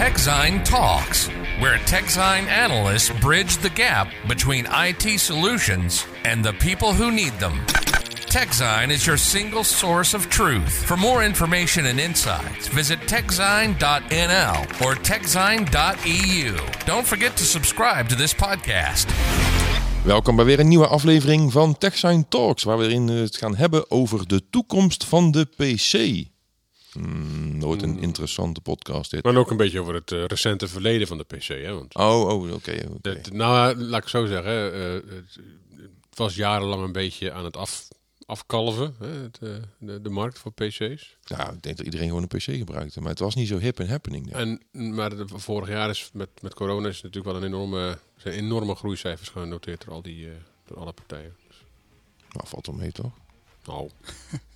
TechZine Talks, where TechZine analysts bridge the gap between IT solutions and the people who need them. TechZine is your single source of truth. For more information and insights, visit techzine.nl or techzine.eu. Don't forget to subscribe to this podcast. Welkom bij weer een nieuwe aflevering van TechSign Talks, waar we het gaan hebben over de toekomst van de PC. Hmm, nooit een interessante podcast dit. Maar ook een beetje over het eh, recente verleden van de PC. Hè? Want Oh, oh, oké. nou, laat ik zo zeggen. eh, het, was jarenlang een beetje aan het af, afkalven, hè? Het, eh, de, de markt voor PC's. Nou, ik denk dat iedereen gewoon een PC gebruikte, maar het was niet zo hip en happening. denk. En, maar de, vorig jaar is met, met corona is natuurlijk wel een enorme, zijn enorme groeicijfers genoteerd door al die eh, door alle partijen. Dus, Nou, valt wel mee toch? nou,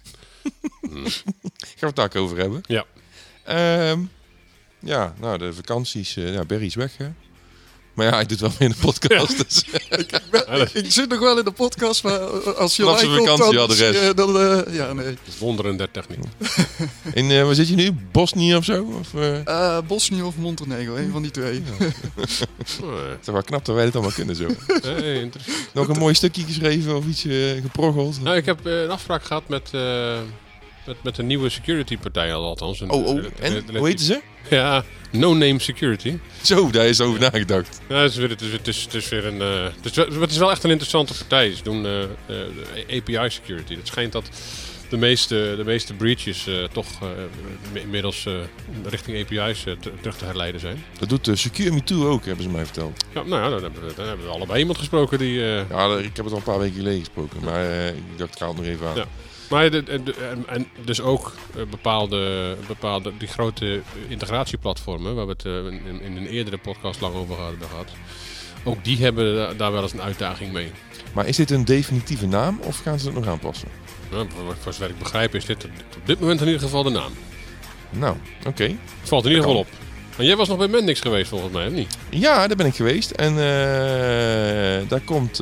Gaan we het daar ook over hebben? ja. Ehm, ja, nou, de vakanties. ja, Barry is weg, hè? Maar ja, hij doet wel mee in de podcast. Dus, Ik zit nog wel in de podcast, maar als je live komt, vakantie, dan, ja, de rest. eh, dan eh, ja, nee. Het wonderen der techniek. in, eh, waar zit je nu? Bosnië of zo? Of, eh, het Eh, Bosnië of Montenegro, een van die twee. Oh, is wel knap dat wij dit allemaal kunnen zo. hey, interessant. Nog een mooi stukje geschreven of iets geproggeld? Nou, ik heb een afspraak gehad met, eh, met, met een nieuwe security partij al, althans. Een, Oh, oh, eh, en? Hoe heten ze? Ja, No Name Security. Zo, daar is over nagedacht. Ja, het, is weer, het, is, het, is, het is weer een. eh, het, is wel, het is wel echt een interessante partij. Ze doen eh, eh, de API security. Het schijnt dat de meeste, de meeste breaches eh, toch eh, inmiddels eh, richting API's te- terug te herleiden zijn. Dat doet uh, Secure Me Too ook, hebben ze mij verteld. Ja, nou ja, dan hebben, we, dan hebben we allebei iemand gesproken die. eh, Ja, ik heb het al een paar weken geleden gesproken, maar eh, ik dacht, ik haal het nog even aan. Ja. Maar de, de- de- en, en dus ook eh, bepaalde, bepaalde die grote integratieplatformen, waar we het eh, in, in een eerdere podcast lang over hebben gehad. Ook die hebben da- daar wel eens een uitdaging mee. Maar is dit een definitieve naam of gaan ze het nog aanpassen? Nou, voor, zover ik begrijp is dit op dit moment in ieder geval de naam. Nou, oké. Het valt in ieder geval op. En jij was nog bij Mendix geweest volgens mij, of niet? Ja, daar ben ik geweest. En eh, daar komt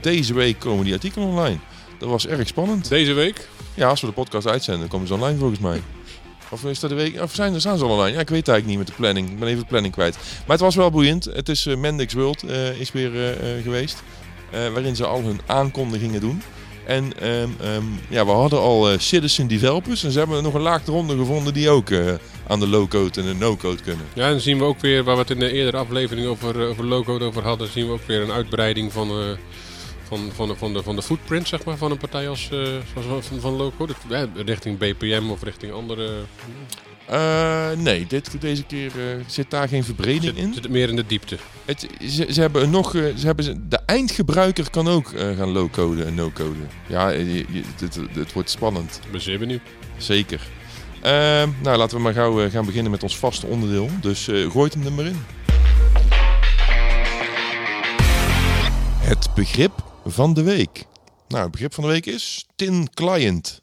deze week komen die artikelen online. Dat was erg spannend. Deze week? Ja, als we de podcast uitzenden, komen ze online volgens mij. Of is dat de week? Of zijn, staan ze al online? Ja, ik weet eigenlijk niet met de planning. Ik ben even de planning kwijt. Maar het was wel boeiend. Het is eh, Mendix World eh, is weer eh, geweest. waarin ze al hun aankondigingen doen. En ehm, ehm, ja, we hadden al citizen developers. En ze hebben nog een laag eronder gevonden die ook aan de low-code en de no-code kunnen. Ja, en dan zien we ook weer, waar we het in de eerdere aflevering over, over logo over hadden, zien we ook weer een uitbreiding van, van, van, de, van, de, van de footprint zeg maar, van een partij als, eh, zoals van, van. Dat- ja, richting BPM of richting andere. Eh, nee, dit, deze keer eh, zit daar geen verbreding Zit, in. zit het meer in de diepte. Het, ze, ze hebben nog, eh, ze hebben, de eindgebruiker kan ook eh, gaan low-coden en no-coden. Ja, je- je- het, wordt spannend. Ik ben zeer benieuwd. Zeker. Ehm, nou, laten we maar gauw eh, gaan beginnen met ons vaste onderdeel. Dus eh gooit hem er maar in. Het begrip van de week. Nou, het begrip van de week is tin client.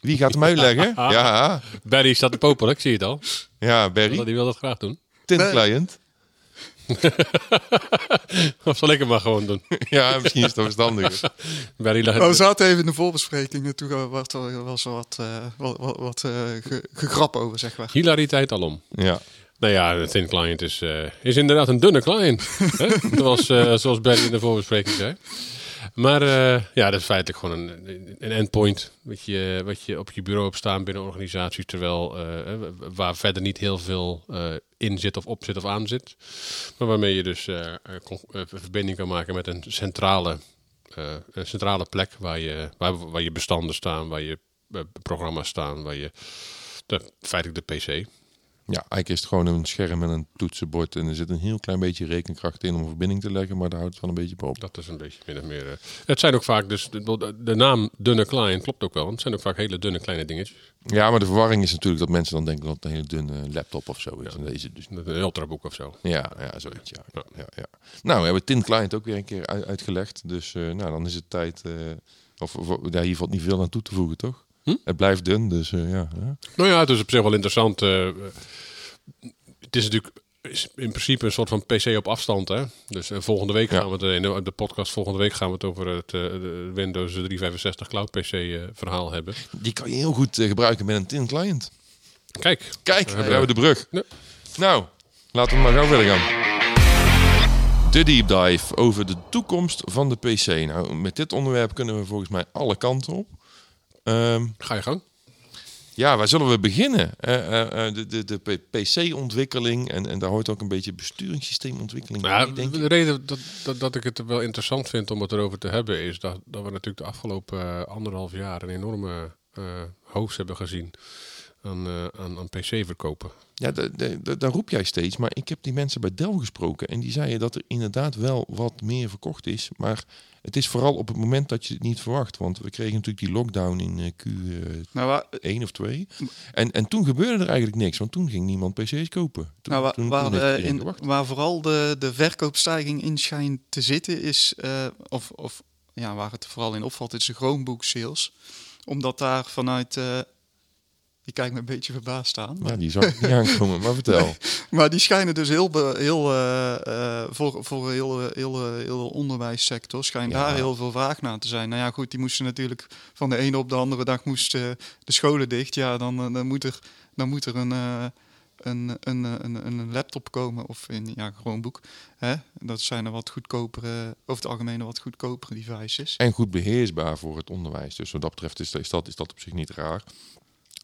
Wie gaat hem uitleggen? Ja, Barry staat te popelen, ik zie het al. ja, Barry. Die wil dat graag doen. Tin client. Of zal ik het maar gewoon doen? Ja, misschien is dat verstandiger. Barry Nou, we zaten even in de voorbespreking en toen was er, was wat, eh, wat, wat, wat eh, ge- gegrap over, zeg maar. hilariteit alom. Ja. Nou ja, een thin client is, eh, is inderdaad een dunne client. hè? zoals, eh, zoals Barry in de voorbespreking zei. Maar eh, ja, dat is feitelijk gewoon een, een endpoint wat je, wat je op je bureau hebt staan binnen organisaties. Terwijl waar verder niet heel veel in zit of op zit of aan zit. Maar waarmee je dus verbinding kan maken met een centrale, een centrale plek waar je, waar, waar je bestanden staan, waar je programma's staan, waar je de, feitelijk de PC. Ja, eigenlijk is het gewoon een scherm en een toetsenbord. En er zit een heel klein beetje rekenkracht in om een verbinding te leggen. Maar daar houdt het wel een beetje op. Dat is een beetje min of meer. eh, het zijn ook vaak, dus de, de naam dunne client klopt ook wel. Want het zijn ook vaak hele dunne kleine dingetjes. Ja, maar de verwarring is natuurlijk dat mensen dan denken dat het een hele dunne laptop of zo is. En deze dus Een ultraboek of zo. Ja, ja, zoiets. Ja. Ja, ja, ja. Nou, we hebben Tin Client ook weer een keer uit- uitgelegd. Dus eh, nou, dan is het tijd. eh, of, of ja, hier valt niet veel aan toe te voegen, toch? Hm? Het blijft dun, dus eh, ja. ja. Nou ja, het is op zich wel interessant. eh, het is natuurlijk is in principe een soort van PC op afstand. Hè? Dus eh, volgende week Ja. gaan we het in de, de podcast volgende week gaan we het over het Windows 365 Cloud PC verhaal hebben. Die kan je heel goed gebruiken met een Tin Client. Kijk, Kijk, daar hebben we de brug. Ja. Nou, laten we maar gauw verder gaan. De deep dive over de toekomst van de PC. Nou, met dit onderwerp kunnen we volgens mij alle kanten op. Ehm, Ga je gang. ja, waar zullen we beginnen? Eh, eh, eh, de de, de PC-ontwikkeling en, en daar hoort ook een beetje besturingssysteemontwikkeling bij, denk de reden dat, dat, dat ik het wel interessant vind om het erover te hebben, is dat, dat we natuurlijk de afgelopen anderhalf jaar een enorme hoofd hebben gezien aan, eh, aan, aan PC-verkopen. Ja, da- da- da- daar roep jij steeds, maar ik heb die mensen bij Dell gesproken en die zeiden dat er inderdaad wel wat meer verkocht is, maar het is vooral op het moment dat je het niet verwacht, want we kregen natuurlijk die lockdown in eh, Q1 Nou, waar, of 2 en, en toen gebeurde er eigenlijk niks, want toen ging niemand PC's kopen. Toen, nou, waar, toen, waar, eh, in, waar vooral de, de verkoopstijging in schijnt te zitten is, eh, of, of ja, waar het vooral in opvalt, is de Chromebook sales. Omdat daar vanuit, eh je kijkt me een beetje verbaasd aan, maar, Ja, die zag ik niet aankomen, maar vertel. maar die schijnen dus heel, heel eh, eh, voor, voor heel, heel, heel onderwijssector, schijnt Ja. daar heel veel vraag naar te zijn. Nou ja, goed, die moesten natuurlijk van de ene op de andere dag moesten de scholen dicht. Ja, dan, eh, dan moet er, dan moet er een, eh, een, een, een, een laptop komen of in ja, Chromebook. Hè? Dat zijn er wat goedkopere, over het algemeen wat goedkopere devices. En goed beheersbaar voor het onderwijs. Dus wat dat betreft is, is, dat, is dat op zich niet raar.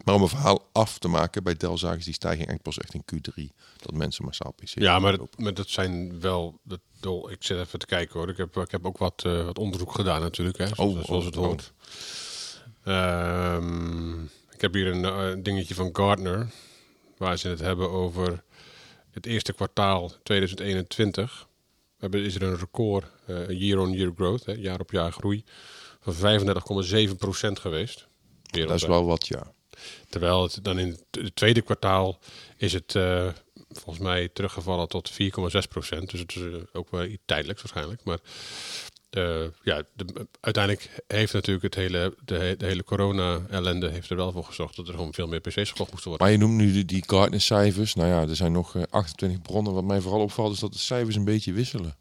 Maar om een verhaal af te maken, bij Dell zagen ze die stijging eigenlijk pas echt in Q3. Dat mensen massaal PC's Ja, maar, maar dat zijn wel. Dat, dol- ik zit even te kijken hoor. Ik heb, ik heb ook wat, eh, wat onderzoek gedaan natuurlijk. Hè, zoals, Oh, zoals oh, het oh. hoort. Ehm, ik heb hier een eh, dingetje van Gartner. Waar ze het hebben over het eerste kwartaal 2021. We hebben, is er een record eh, year-on-year growth, hè, jaar op jaar groei, van 35,7% geweest. Dat is wel wat, ja. Terwijl het dan in het tweede kwartaal is het eh, volgens mij teruggevallen tot 4,6 procent. Dus het is eh, ook wel iets tijdelijks waarschijnlijk. Maar eh, ja, de- uiteindelijk heeft natuurlijk het hele, de, de hele corona-ellende heeft er wel voor gezorgd dat er gewoon veel meer PC's gekocht moesten worden. Maar je noemt nu die, die Gartner-cijfers. Nou ja, er zijn nog eh, 28 bronnen. Wat mij vooral opvalt is dat de cijfers een beetje wisselen.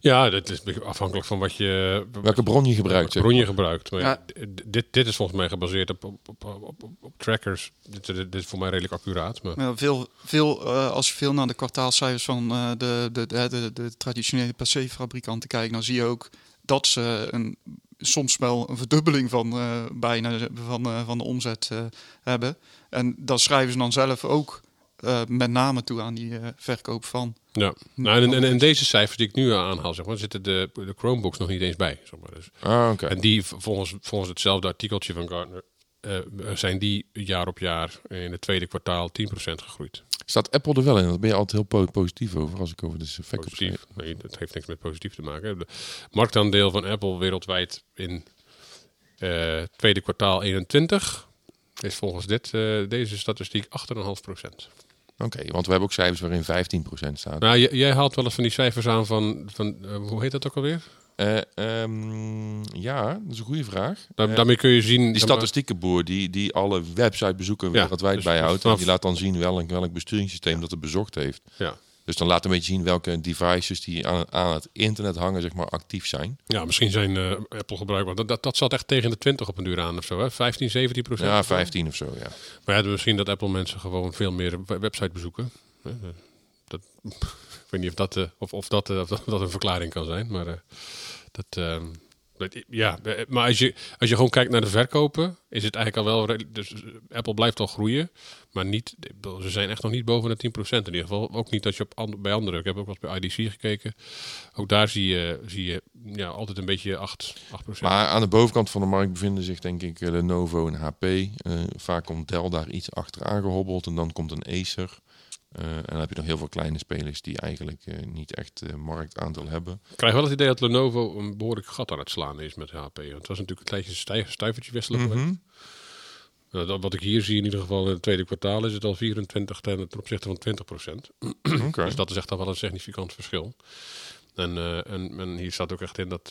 Ja, dat is afhankelijk van wat je, Welke bron je gebruikt. welke bron je gebruikt. Maar ja, dit, dit is volgens mij gebaseerd op, op, op, op, trackers. Dit, dit, dit is voor mij redelijk accuraat. Maar veel, veel, eh, als je veel naar de kwartaalcijfers van eh, de, de, de, de, de traditionele PC-fabrikanten kijkt, dan zie je ook dat ze een, soms wel een verdubbeling van eh, bijna van, eh, van de omzet eh, hebben. En dat schrijven ze dan zelf ook eh, met name toe aan die eh, verkoop van. Ja, nou, en, en, en deze cijfers die ik nu aanhaal, zeg maar, zitten de, de Chromebooks nog niet eens bij. Zeg maar. dus, Ah, oké. En die, volgens, volgens hetzelfde artikeltje van Gartner, eh, zijn die jaar op jaar in het tweede kwartaal 10% gegroeid. Staat Apple er wel in? Daar ben je altijd heel po- positief over als ik over de verkoop Positief. Nee, dat heeft niks met positief te maken. De marktaandeel van Apple wereldwijd in eh tweede kwartaal 21 is volgens dit, eh, deze statistiek 8,5%. Oké, want we hebben ook cijfers waarin 15% staat. Nou, jij haalt wel eens van die cijfers aan van, van eh, hoe heet dat ook alweer? Eh, ehm, ja, dat is een goede vraag. Daar, Eh, daarmee kun je zien... die statistiekenboer die, die alle websitebezoeken Ja, wereldwijd dus bijhoudt. En die laat dan zien welk, welk besturingssysteem dat het bezocht heeft. Ja. Dus dan laat een beetje zien welke devices die aan, aan het internet hangen, zeg maar, actief zijn. Ja, misschien zijn eh, Apple gebruikbaar. Dat, dat, dat zat echt tegen de 20 op een duur aan of zo, hè? 15, 17 procent. Ja, 15 of zo, ja. Maar ja, misschien dat Apple mensen gewoon veel meer we- website bezoeken. Hè, eh, Dat, ik weet niet of dat, eh, of, of, dat, eh, of dat dat een verklaring kan zijn, maar eh, dat... ja, maar als je, als je gewoon kijkt naar de verkopen, is het eigenlijk al wel. Dus eh, Apple blijft al groeien, maar niet, ze zijn echt nog niet boven de 10% in ieder geval. Ook niet als je op bij anderen. Ik heb ook wat bij IDC gekeken. Ook daar zie je, zie je ja, altijd een beetje 8, 8%. Maar aan de bovenkant van de markt bevinden zich denk ik eh, Lenovo en HP. Eh, vaak komt Dell daar iets achteraan gehobbeld en dan komt een Acer. Eh, en dan heb je nog heel veel kleine spelers die eigenlijk eh, niet echt eh, marktaandeel hebben. Ik krijg wel het idee dat Lenovo een behoorlijk gat aan het slaan is met HP. Want het was natuurlijk een een stijf, stuivertje wisselen. Mhm. Nou, dat- wat ik hier zie in ieder geval in het tweede kwartaal is het al 24 ten, ten opzichte van 20 procent. Dus dat is echt al wel een significant verschil. En, en, en hier staat ook echt in dat,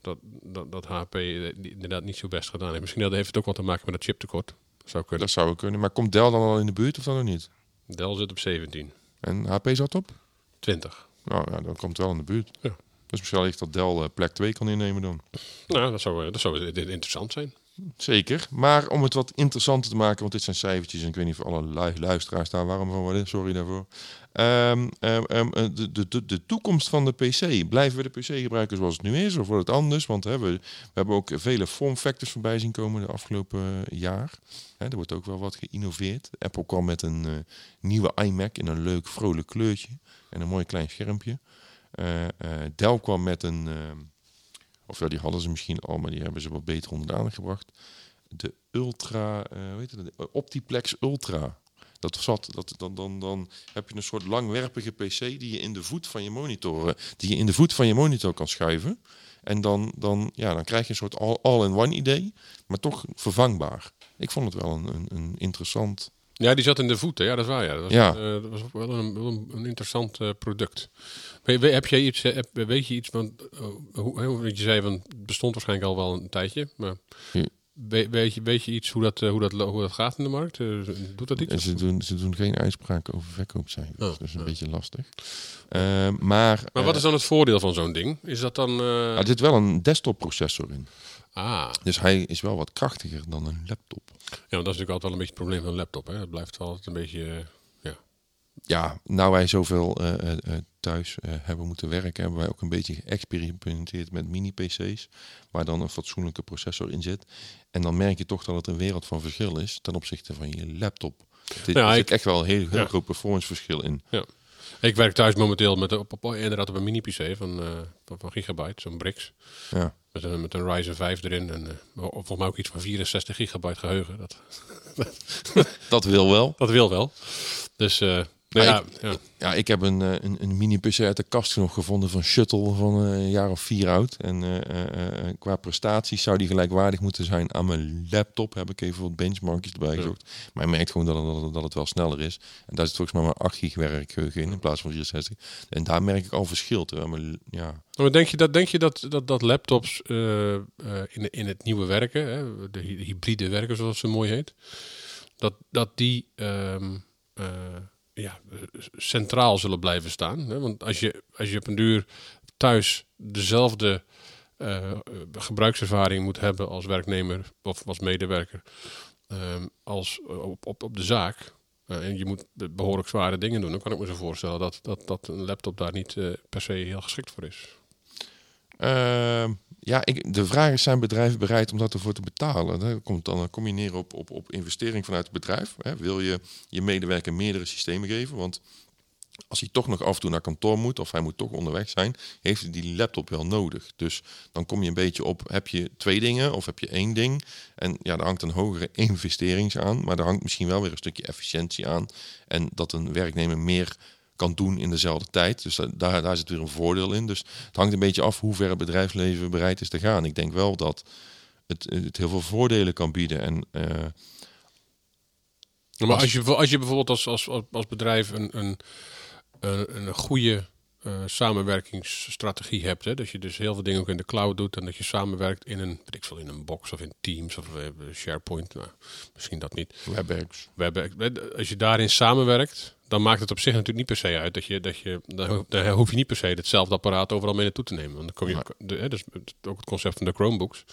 dat, dat, dat HP inderdaad niet zo best gedaan heeft. Misschien heeft het ook wat te maken met het chiptekort. Dat zou kunnen. Dat zou kunnen. Maar komt Dell dan al in de buurt of dan nog niet? Dell zit op 17. En HP zat op? 20. Nou ja, dan komt het wel in de buurt. Ja. Dus misschien wellicht dat Dell eh, plek 2 kan innemen dan. Nou, dat zou, eh, dat zou interessant zijn. Zeker. Maar om het wat interessanter te maken, want dit zijn cijfertjes en ik weet niet of alle lu- luisteraars daar warm van worden. Sorry daarvoor. Eh, de, de, de, toekomst van de PC. Blijven we de PC gebruiken zoals het nu is of wordt het anders? Want hè, we, we hebben ook vele form factors voorbij zien komen de afgelopen eh, jaar. Hè, er wordt ook wel wat geïnnoveerd. Apple kwam met een eh, nieuwe iMac in een leuk vrolijk kleurtje en een mooi klein schermpje. Eh, Dell kwam met een, ja, die hadden ze misschien al, maar die hebben ze wat beter onder de gebracht. De Ultra, eh weet je? Optiplex Ultra. Dat zat, dat, dan, dan, dan heb je een soort langwerpige PC die je in de voet van je monitor, eh, die je in de voet van je monitor kan schuiven. En dan, dan, ja, dan krijg je een soort all- all-in-one idee, maar toch vervangbaar. Ik vond het wel een, een, een interessant. Ja, die zat in de voeten. Ja, dat is waar. Ja. Dat was, Ja. eh, dat was wel een, wel een, interessant eh, product. We- we- heb jij iets, eh, heb- weet je iets van, hoe, hoe je zei, van, het bestond waarschijnlijk al wel een tijdje, maar we- weet, je, weet je iets hoe dat, hoe, dat, hoe dat gaat in de markt? Doet dat iets? Ze, doen, ze doen geen uitspraken over verkoopcijfers. Oh, dat is een ja. beetje lastig. Eh, maar Maar wat is dan het voordeel van zo'n ding? Is dat dan... er zit wel een desktop processor in. Ah, Dus hij is wel wat krachtiger dan een laptop. ja, want dat is natuurlijk altijd wel een beetje het probleem van een laptop. Hè? Het blijft wel altijd een beetje... eh, ja. Ja, nou wij zoveel eh, eh, thuis hebben moeten werken, hebben wij ook een beetje geëxperimenteerd met mini-PC's, waar dan een fatsoenlijke processor in zit. En dan merk je toch dat het een wereld van verschil is ten opzichte van je laptop. Dit, Ja, er ik- zit echt wel een heel, heel Ja. groot performance verschil in. Ik werk thuis momenteel met, op, op, inderdaad op een mini-PC van, eh, van, van Gigabyte, zo'n Brix. Ja. Met een, met een Ryzen 5 erin en eh, volgens mij ook iets van 64 gigabyte geheugen. Dat, Dat wil wel. dat wil wel. Dus eh, nou Maar ja, ja. Ja, ik heb een, eh, een, een mini-PC uit de kast nog gevonden van Shuttle van eh, een jaar of vier oud. En eh, qua prestaties zou die gelijkwaardig moeten zijn aan mijn laptop. Heb ik even wat benchmarkjes erbij Ja. gezocht. Maar je merkt gewoon dat, het- dat, dat het wel sneller is. En daar zit volgens mij maar 8 gig werkgeheugen in in plaats van 64. En daar merk ik al verschil. Terwijl mijn, ja, Maar denk je dat, denk je dat, dat, dat laptops eh, in, in het nieuwe werken, hè, de hy- hybride werken zoals ze mooi heet, dat, dat die ehm, eh, ja, centraal zullen blijven staan? Hè? Want als je, als je op een duur thuis dezelfde eh, gebruikservaring moet hebben als werknemer of als medewerker ehm, als op, op, op de zaak. eh, en je moet be- behoorlijk zware dingen doen. Dan kan ik me zo voorstellen dat, dat, dat een laptop daar niet eh, per se heel geschikt voor is. Ehm, ja, ik, de vraag is, zijn bedrijven bereid om dat ervoor te betalen? Daar komt dan, dan kom je neer op, op, op investering vanuit het bedrijf. Hè. Wil je je medewerker meerdere systemen geven? Want als hij toch nog af en toe naar kantoor moet of hij moet toch onderweg zijn, heeft hij die laptop wel nodig. Dus dan kom je een beetje op, heb je twee dingen of heb je één ding? En ja, daar hangt een hogere investering aan, maar daar hangt misschien wel weer een stukje efficiëntie aan. En dat een werknemer meer kan doen in dezelfde tijd. Dus da- daar, daar zit weer een voordeel in. Dus het hangt een beetje af hoe ver het bedrijfsleven bereid is te gaan. Ik denk wel dat het, het heel veel voordelen kan bieden. En eh, maar Als- je, als je bijvoorbeeld als, als, als bedrijf een, een, een, goede eh, samenwerkingsstrategie hebt, hè, dat je dus heel veel dingen ook in de cloud doet en dat je samenwerkt in een, ik veel, in een box of in Teams of eh, SharePoint, nou, misschien dat niet. WebEx. We hebben, als je daarin samenwerkt, dan maakt het op zich natuurlijk niet per se uit dat je, dat je, dan hoef je niet per se hetzelfde apparaat overal mee naartoe te nemen. Want dan kom je, de, hè, dus ook het concept van de Chromebooks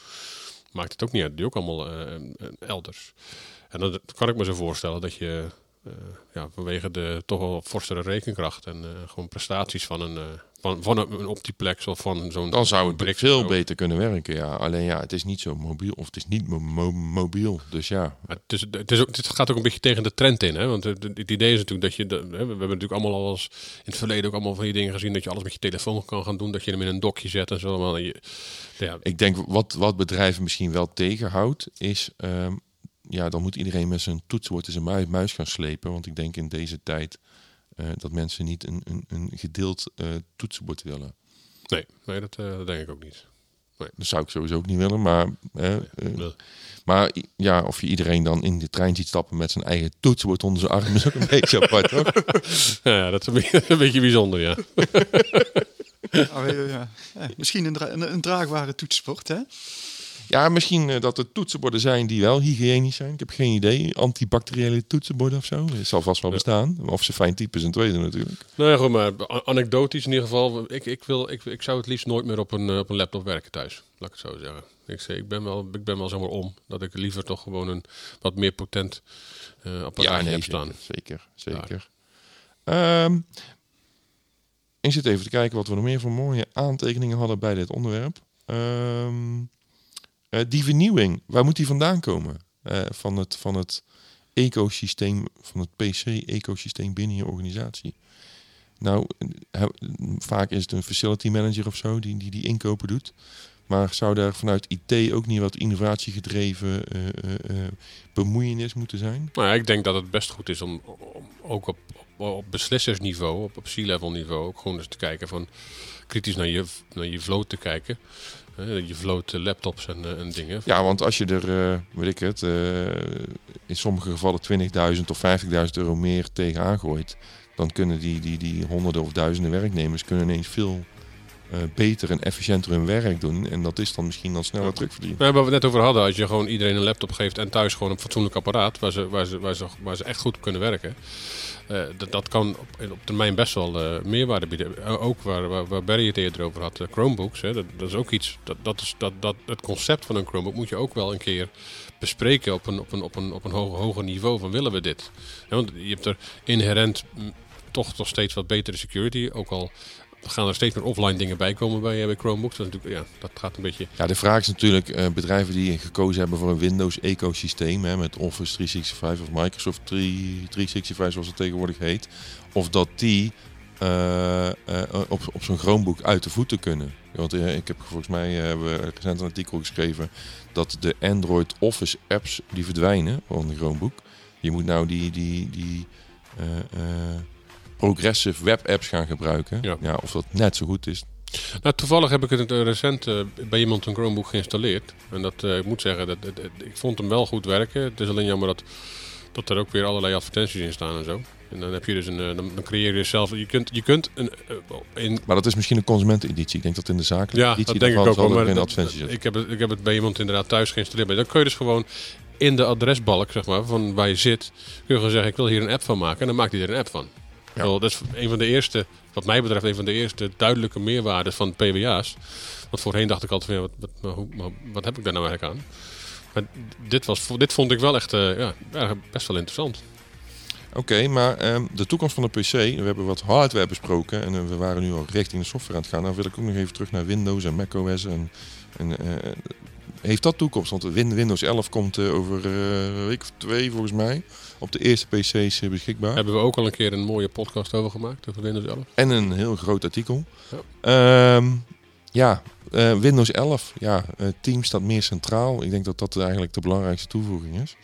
maakt het ook niet uit. Die ook allemaal eh, eh, elders. En dan kan ik me zo voorstellen dat je eh, ja, vanwege de toch wel forstere rekenkracht en eh, gewoon prestaties van een, eh, van, van een, Optiplex of van zo'n Dan zou het veel beter kunnen werken. Ja. Alleen ja, het is niet zo mobiel. Of het is niet mo- mo- mobiel. Dus ja, het, is, het, is ook, het gaat ook een beetje tegen de trend in. Hè? Want het, het idee is natuurlijk dat je... De, we hebben natuurlijk allemaal al eens in het verleden ook allemaal van die dingen gezien... dat je alles met je telefoon kan gaan doen. Dat je hem in een dokje zet en zo. Maar je, ja, ik denk wat, wat bedrijven misschien wel tegenhoudt, is... ehm, ja, dan moet iedereen met zijn toetsenbord en zijn mui- muis gaan slepen. Want ik denk in deze tijd dat mensen niet een, een, een gedeeld eh, toetsenbord willen. nee, nee dat, eh, dat denk ik ook niet. Dat zou ik sowieso ook niet willen. Maar, eh, eh, Nee. maar ja, of je iedereen dan in de trein ziet stappen met zijn eigen toetsenbord onder zijn arm is ook een beetje apart. Hoor. Ja, dat is een beetje, een beetje bijzonder, ja. Ah, ja, ja. Ja, misschien een, dra- een, een draagbare toetsenbord, hè? Ja, misschien eh, dat er toetsenborden zijn die wel hygiënisch zijn. Ik heb geen idee. Antibacteriële toetsenborden of zo. Het zal vast wel Ja. bestaan. Of ze fijn typen een tweede natuurlijk. Nou ja, goed, maar anekdotisch in ieder geval. Ik, ik, wil, ik, ik zou het liefst nooit meer op een, eh, op een laptop werken thuis. Laat ik het zo zeggen. Ik, zeg, ik, ben wel, ik ben wel zomaar om. Dat ik liever toch gewoon een wat meer potent uh, apparaat heb staan. Zeker, zeker. Ehm, ik zit even te kijken wat we nog meer voor mooie aantekeningen hadden bij dit onderwerp. Um, die vernieuwing, waar moet die vandaan komen? Uh, van, het, van het ecosysteem, van het PC-ecosysteem binnen je organisatie. Nou, vaak is het een facility manager of zo die die, die inkopen doet. Maar zou daar vanuit IT ook niet wat innovatiegedreven uh, bemoeienis moeten zijn? Nou ja, ik denk dat het best goed is om, om ook op, op, op beslissersniveau, op, op C-level niveau, ook gewoon eens te kijken van kritisch naar je, naar je flow te kijken. Je vloot laptops en, en, dingen. Ja, want als je er, weet ik het, in sommige gevallen 20.000 of 50.000 euro meer tegenaan gooit, dan kunnen die, die, die honderden of duizenden werknemers kunnen ineens veel uh, beter en efficiënter hun werk doen. En dat is dan misschien dan sneller terugverdienen. Nou, waar we het net over hadden, als je gewoon iedereen een laptop geeft en thuis gewoon een fatsoenlijk apparaat waar ze, waar ze, waar ze, waar ze echt goed kunnen werken. Uh, dat, kan op, op termijn best wel uh, meerwaarde bieden. ook waar, waar, waar, Barry het eerder over had, Chromebooks. Hè, dat, dat, is ook iets, dat, dat is, dat, dat, het concept van een Chromebook moet je ook wel een keer bespreken op een, op een, op een, op een hoger, niveau van willen we dit. Ja, want je hebt er inherent toch nog steeds wat betere security. Ook al gaan er steeds meer offline dingen bij komen bij, bij Chromebooks. Dat, ja, dat gaat een beetje... Ja, de vraag is natuurlijk uh, bedrijven die gekozen hebben voor een Windows-ecosysteem... met Office 365 of Microsoft 365 zoals het tegenwoordig heet... of dat die uh, op, op zo'n Chromebook uit de voeten kunnen. Want ik heb volgens mij hebben recent een artikel geschreven... dat de Android Office apps die verdwijnen van de Chromebook. Je moet nou die... die, die progressive web apps gaan gebruiken. Ja. of dat net zo goed is. Nou, toevallig heb ik het recent uh, bij iemand een Chromebook geïnstalleerd. En dat, uh, ik moet zeggen, dat, ik vond hem wel goed werken. Het is alleen jammer dat, dat er ook weer allerlei advertenties in staan en zo. En dan heb je dus een, dan, dan creëer je zelf. Je kunt, je kunt een, in... Maar dat is misschien een consumenteneditie. Ik denk dat in de zakelijke ja, editie dat denk ik ook. Maar advertenties ik, heb het, ik heb het bij iemand inderdaad thuis geïnstalleerd. Maar dan kun je dus gewoon in de adresbalk, zeg maar, van waar je zit, kun je gewoon zeggen: ik wil hier een app van maken. En dan maakt hij er een app van. Ja. dat is een van de eerste, wat mij betreft, een van de eerste duidelijke meerwaarden van PWA's. Want voorheen dacht ik altijd wat, wat, wat, heb ik daar nou eigenlijk aan? Dit, was, dit vond ik wel echt uh, ja, best wel interessant. Oké, maar um, de toekomst van de PC, we hebben wat hardware besproken en uh, we waren nu al richting de software aan het gaan. Dan nou wil ik ook nog even terug naar Windows en macOS en, en uh, heeft dat toekomst? Want Windows 11 komt over een week of twee volgens mij op de eerste PC's beschikbaar. Hebben we ook al een keer een mooie podcast over gemaakt, over Windows 11. En een heel groot artikel. Ja, um, ja uh, Windows 11, ja, uh, Teams staat meer centraal. Ik denk dat dat eigenlijk de belangrijkste toevoeging is.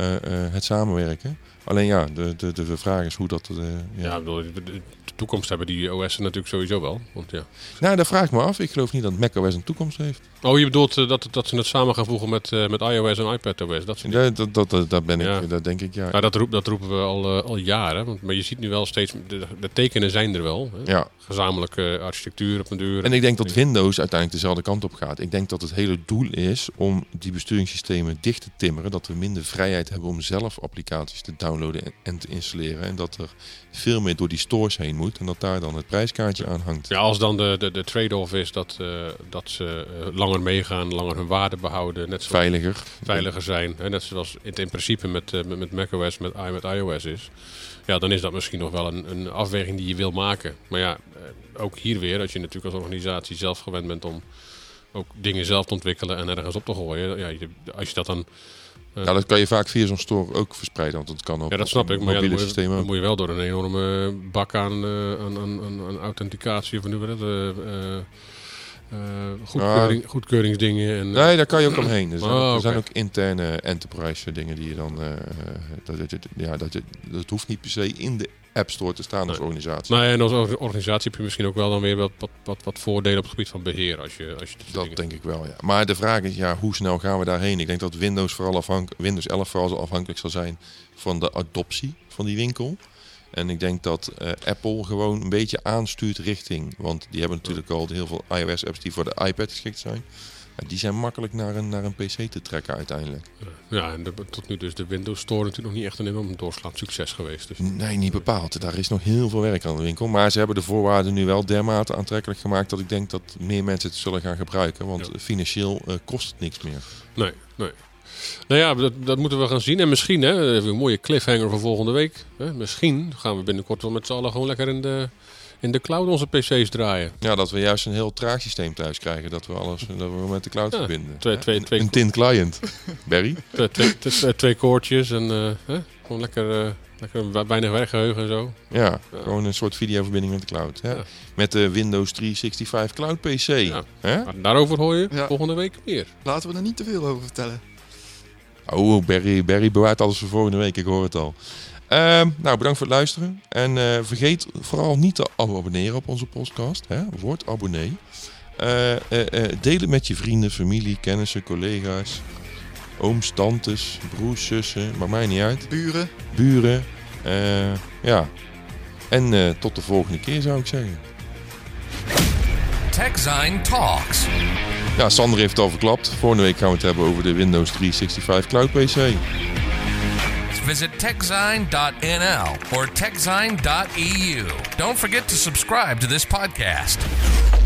Uh, het samenwerken. Alleen ja, de, de, de vraag is hoe dat... ja, ja bedoel, de toekomst hebben die OS'en natuurlijk sowieso wel. Want, ja. Nou, dat vraag ik me af. Ik geloof niet dat macOS een toekomst heeft. Oh, je bedoelt uh, dat, dat ze het samen gaan voegen met, uh, met iOS en iPadOS? Dat ja, dat, dat, dat, dat ben ik, ja. dat denk ik, ja. Nou, dat, roep, dat roepen we al, al jaren. Want, maar je ziet nu wel steeds, de, de tekenen zijn er wel. Hè? Ja. Gezamenlijke architectuur op een deur. En ik denk dat Windows uiteindelijk dezelfde kant op gaat. Ik denk dat het hele doel is om die besturingssystemen dicht te timmeren. Dat we minder vrijheid hebben om zelf applicaties te downloaden en, en te installeren. En dat er veel meer door die stores heen moet. En dat daar dan het prijskaartje aan hangt. Ja, als dan de, de, de trade-off is dat, uh, dat ze uh, langer meegaan, langer hun waarde behouden. Net zoals veiliger. Veiliger zijn. Hè, net zoals het in principe met, uh, met, met macOS, met, met iOS is. Ja, dan is dat misschien nog wel een, een afweging die je wil maken. Maar ja, ook hier weer, als je natuurlijk als organisatie zelf gewend bent om ook dingen zelf te ontwikkelen en ergens op te gooien. Ja, als je dat dan ja, dat kan je vaak via zo'n store ook verspreiden, want dat kan op Ja, dat snap ik, maar ja, dan, moet je, dan moet je wel door een enorme bak aan, uh, aan, aan, aan, authenticatie, of nu dat, uh, goedkeuring, goedkeuringsdingen. En, nee, daar kan je ook omheen. Er zijn, oh, okay. er zijn ook interne enterprise dingen die je dan... dat, dat, ja, dat, dat hoeft niet per se in de App Store te staan als organisatie. Nee, en als organisatie heb je misschien ook wel dan weer wat, wat, wat, wat voordelen op het gebied van beheer. Als je, als je dat dingen... denk ik wel, ja. Maar de vraag is, ja, hoe snel gaan we daarheen? Ik denk dat Windows, vooral afhank Windows 11 vooral afhankelijk zal zijn van de adoptie van die winkel. En ik denk dat uh, Apple gewoon een beetje aanstuurt richting. Want die hebben natuurlijk al heel veel iOS-apps die voor de iPad geschikt zijn. Die zijn makkelijk naar een, naar een PC te trekken uiteindelijk. Ja, en de- tot nu dus de Windows Store natuurlijk nog niet echt een enorm doorslaand succes geweest. Dus Nee, niet bepaald. Daar is nog heel veel werk aan de winkel. Maar ze hebben de voorwaarden nu wel dermate aantrekkelijk gemaakt dat ik denk dat meer mensen het zullen gaan gebruiken. Want Ja. financieel eh, kost het niks meer. nee, nee. Nou ja, dat, dat moeten we gaan zien. En misschien, hè, even een mooie cliffhanger voor volgende week. Hè, misschien gaan we binnenkort wel met z'n allen gewoon lekker in de, in de cloud onze PC's draaien. Ja, dat we juist een heel traag systeem thuis krijgen. Dat we alles dat we met de cloud Ja, verbinden. twee- twee- Een- twee- een tin client. Barry? Twee, twee, twee, twee koortjes en eh, hè, gewoon lekker, eh, lekker we- weinig werkgeheugen en zo. Ja, Ja. gewoon een soort videoverbinding met de cloud. Hè? Ja. Met de Windows 365 Cloud PC. Ja. Hè? Maar daarover hoor je Ja. volgende week meer. Laten we er niet te veel over vertellen. Oh, Barry, Barry bewaart alles voor volgende week. Ik hoor het al. Ehm, nou, bedankt voor het luisteren. En eh, vergeet vooral niet te abonneren op onze podcast. Hè? Word abonnee. Eh, eh, eh, deel het met je vrienden, familie, kennissen, collega's. Ooms, tantes, broers, zussen. Maakt mij niet uit. Buren, Buren. Eh, ja. En eh, tot de volgende keer zou ik zeggen. TechZine Talks. Ja, Sander heeft het al verklapt. Volgende week gaan we het hebben over de Windows 365 Cloud PC. Visit techzine.nl or techzine.eu. Don't forget to subscribe to this podcast.